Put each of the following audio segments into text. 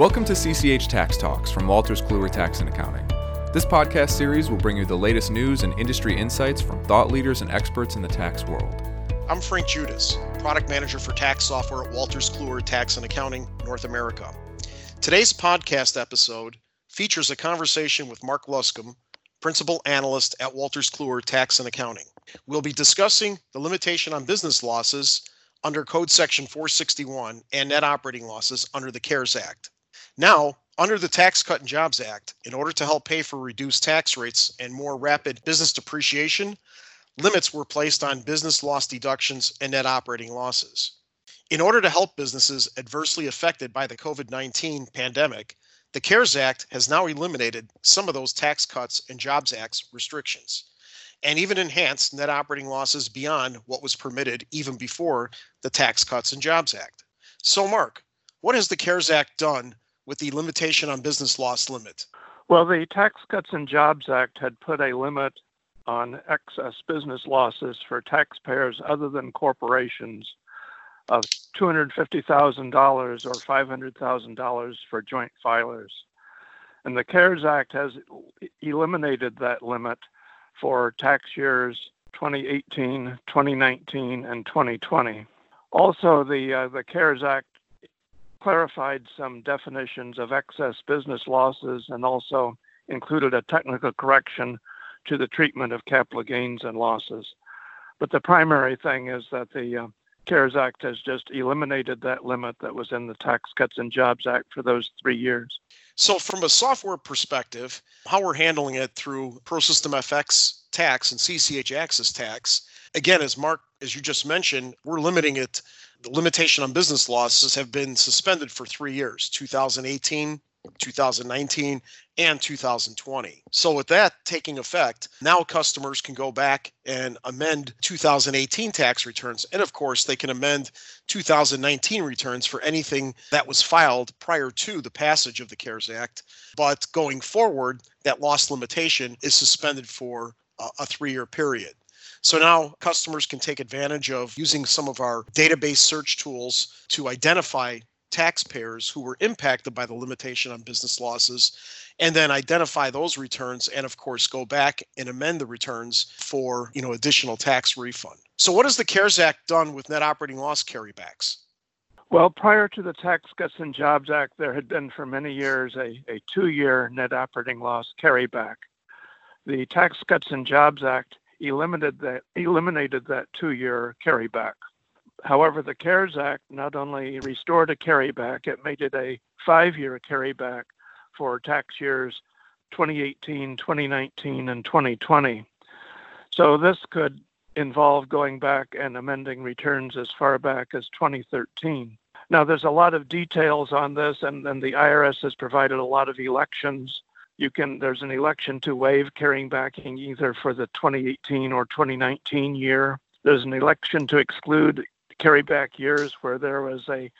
Welcome to CCH Tax Talks from Wolters Kluwer Tax and Accounting. This podcast series will bring you the latest news and industry insights from thought leaders and experts in the tax world. I'm Frank Judas, product manager for tax software at Wolters Kluwer Tax and Accounting North America. Today's podcast episode features a conversation with Mark Luscombe, principal analyst at Wolters Kluwer Tax and Accounting. We'll be discussing the limitation on business losses under Code Section 461 and net operating losses under the CARES Act. Now, under the Tax Cut and Jobs Act, in order to help pay for reduced tax rates and more rapid business depreciation, limits were placed on business loss deductions and net operating losses. In order to help businesses adversely affected by the COVID 19 pandemic, the CARES Act has now eliminated some of those Tax Cuts and Jobs Act's restrictions and even enhanced net operating losses beyond what was permitted even before the Tax Cuts and Jobs Act. So, Mark, what has the CARES Act done with the limitation on business loss limit? Well, the Tax Cuts and Jobs Act had put a limit on excess business losses for taxpayers other than corporations of $250,000 or $500,000 for joint filers. And the CARES Act has eliminated that limit for tax years 2018, 2019, and 2020. Also, the uh, the CARES Act clarified some definitions of excess business losses and also included a technical correction to the treatment of capital gains and losses. But the primary thing is that the uh, CARES Act has just eliminated that limit that was in the Tax Cuts and Jobs Act for those three years. So, from a software perspective, how we're handling it through ProSystem FX tax and CCH Access tax, again, as Mark, as you just mentioned, we're limiting it. The limitation on business losses have been suspended for three years 2018, 2019 and 2020. So, with that taking effect, now customers can go back and amend 2018 tax returns. And of course, they can amend 2019 returns for anything that was filed prior to the passage of the CARES Act. But going forward, that loss limitation is suspended for a three year period. So now customers can take advantage of using some of our database search tools to identify taxpayers who were impacted by the limitation on business losses and then identify those returns and of course go back and amend the returns for you know additional tax refund. So what has the cares act done with net operating loss carrybacks? Well prior to the tax cuts and jobs act there had been for many years a, a two-year net operating loss carryback. The tax cuts and jobs act eliminated that eliminated that two-year carryback However, the CARES Act not only restored a carryback, it made it a five year carryback for tax years 2018, 2019, and 2020. So this could involve going back and amending returns as far back as 2013. Now, there's a lot of details on this, and, and the IRS has provided a lot of elections. You can there's an election to waive carrying backing either for the 2018 or 2019 year. There's an election to exclude carry back years where there was a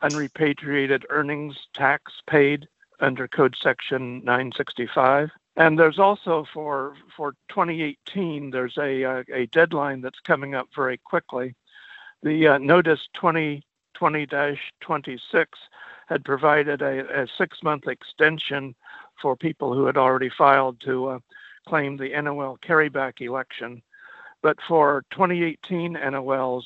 unrepatriated earnings tax paid under Code Section 965. And there's also for for 2018, there's a a, a deadline that's coming up very quickly. The uh, Notice 2020-26 had provided a, a six-month extension for people who had already filed to uh, claim the NOL carryback election. But for 2018 NOLs,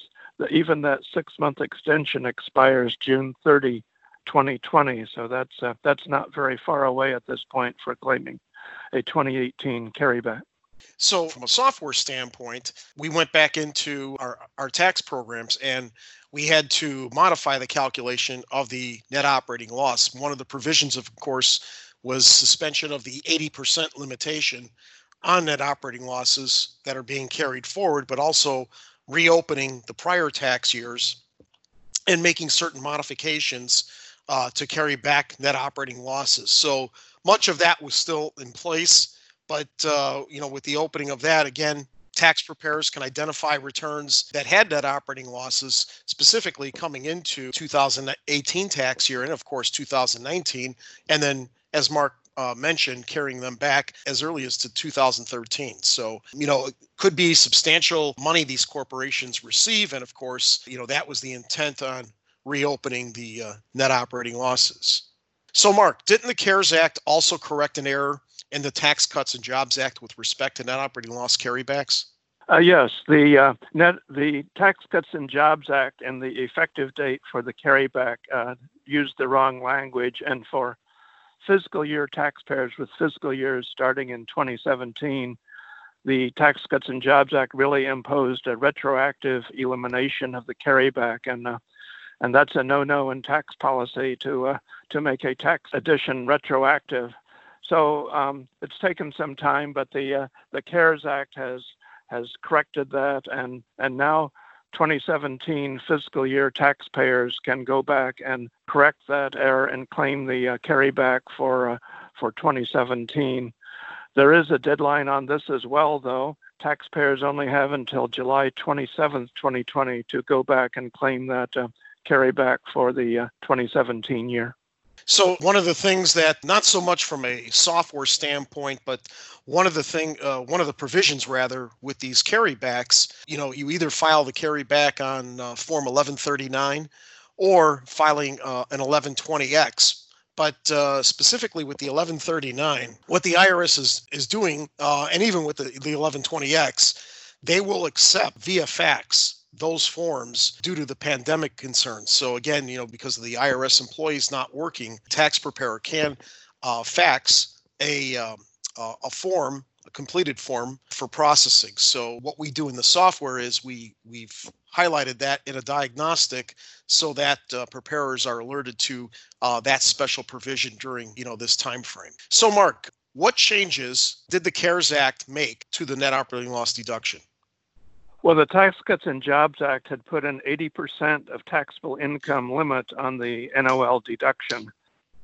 even that six month extension expires June 30, 2020. So that's uh, that's not very far away at this point for claiming a 2018 carryback. So, from a software standpoint, we went back into our, our tax programs and we had to modify the calculation of the net operating loss. One of the provisions, of course, was suspension of the 80% limitation on net operating losses that are being carried forward, but also reopening the prior tax years and making certain modifications uh, to carry back net operating losses. So much of that was still in place, but uh, you know, with the opening of that, again, tax preparers can identify returns that had net operating losses, specifically coming into 2018 tax year and of course 2019, and then as Mark uh, mentioned carrying them back as early as to 2013. So, you know, it could be substantial money these corporations receive. And of course, you know, that was the intent on reopening the uh, net operating losses. So, Mark, didn't the CARES Act also correct an error in the Tax Cuts and Jobs Act with respect to net operating loss carrybacks? Uh, yes, the uh, net the Tax Cuts and Jobs Act and the effective date for the carryback uh, used the wrong language, and for fiscal year taxpayers with fiscal years starting in 2017, the Tax Cuts and Jobs Act really imposed a retroactive elimination of the carryback, and uh, and that's a no-no in tax policy to uh, to make a tax addition retroactive. So um, it's taken some time, but the uh, the CARES Act has has corrected that, and and now 2017 fiscal year taxpayers can go back and correct that error and claim the uh, carryback for uh, for 2017. There is a deadline on this as well, though. Taxpayers only have until July 27, 2020, to go back and claim that uh, carryback for the uh, 2017 year. So one of the things that not so much from a software standpoint, but one of the thing, uh, one of the provisions rather with these carrybacks, you know, you either file the carryback on uh, Form 1139 or filing uh, an 1120X. But uh, specifically with the 1139, what the IRS is is doing, uh, and even with the, the 1120X, they will accept via fax those forms due to the pandemic concerns. So again, you know, because of the IRS employees not working, tax preparer can uh, fax a um, a form, a completed form for processing. So what we do in the software is we we've highlighted that in a diagnostic so that uh, preparers are alerted to uh, that special provision during you know this time frame. So Mark, what changes did the CARES Act make to the net operating loss deduction? Well, the Tax Cuts and Jobs Act had put an 80% of taxable income limit on the NOL deduction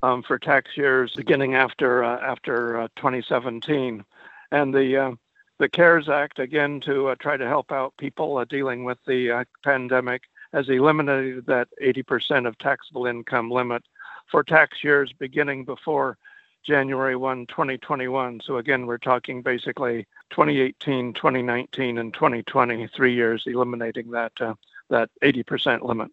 um, for tax years beginning after uh, after uh, 2017, and the uh, the CARES Act again to uh, try to help out people uh, dealing with the uh, pandemic has eliminated that 80% of taxable income limit for tax years beginning before January 1, 2021. So again, we're talking basically 2018, 2019, and 2020, three years, eliminating that uh, that 80% limit.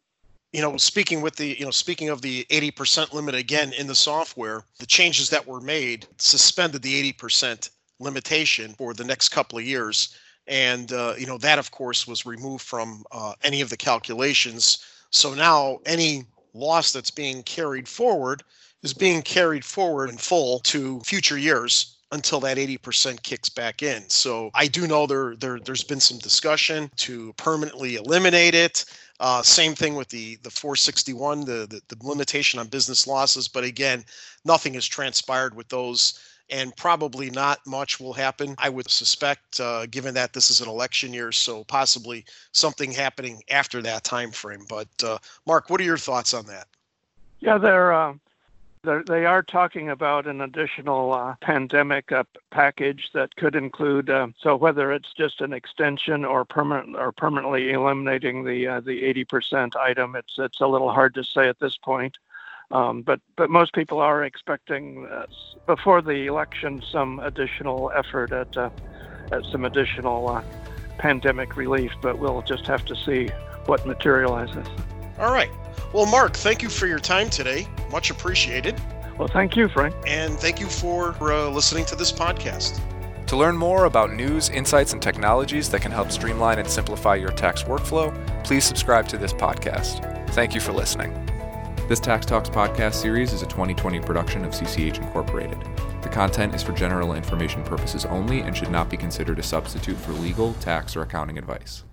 You know, speaking with the, you know, speaking of the 80% limit again in the software, the changes that were made suspended the 80% limitation for the next couple of years, and uh, you know that of course was removed from uh, any of the calculations. So now any loss that's being carried forward is being carried forward in full to future years until that 80% kicks back in. So I do know there, there there's been some discussion to permanently eliminate it. Uh, same thing with the the 461, the, the the limitation on business losses. But again, nothing has transpired with those, and probably not much will happen. I would suspect, uh, given that this is an election year, so possibly something happening after that time frame. But uh, Mark, what are your thoughts on that? Yeah, there uh, they're, they are talking about an additional uh, pandemic uh, package that could include. Uh, so whether it's just an extension or permanent or permanently eliminating the uh, the 80% item, it's it's a little hard to say at this point. Um, but but most people are expecting uh, before the election some additional effort at uh, at some additional pandemic relief. But we'll just have to see what materializes. All right. Well, Mark, thank you for your time today. Much appreciated. Well, thank you, Frank. And thank you for uh, listening to this podcast. To learn more about news, insights, and technologies that can help streamline and simplify your tax workflow, please subscribe to this podcast. Thank you for listening. This Tax Talks podcast series is a 2020 production of CCH Incorporated. The content is for general information purposes only and should not be considered a substitute for legal, tax, or accounting advice.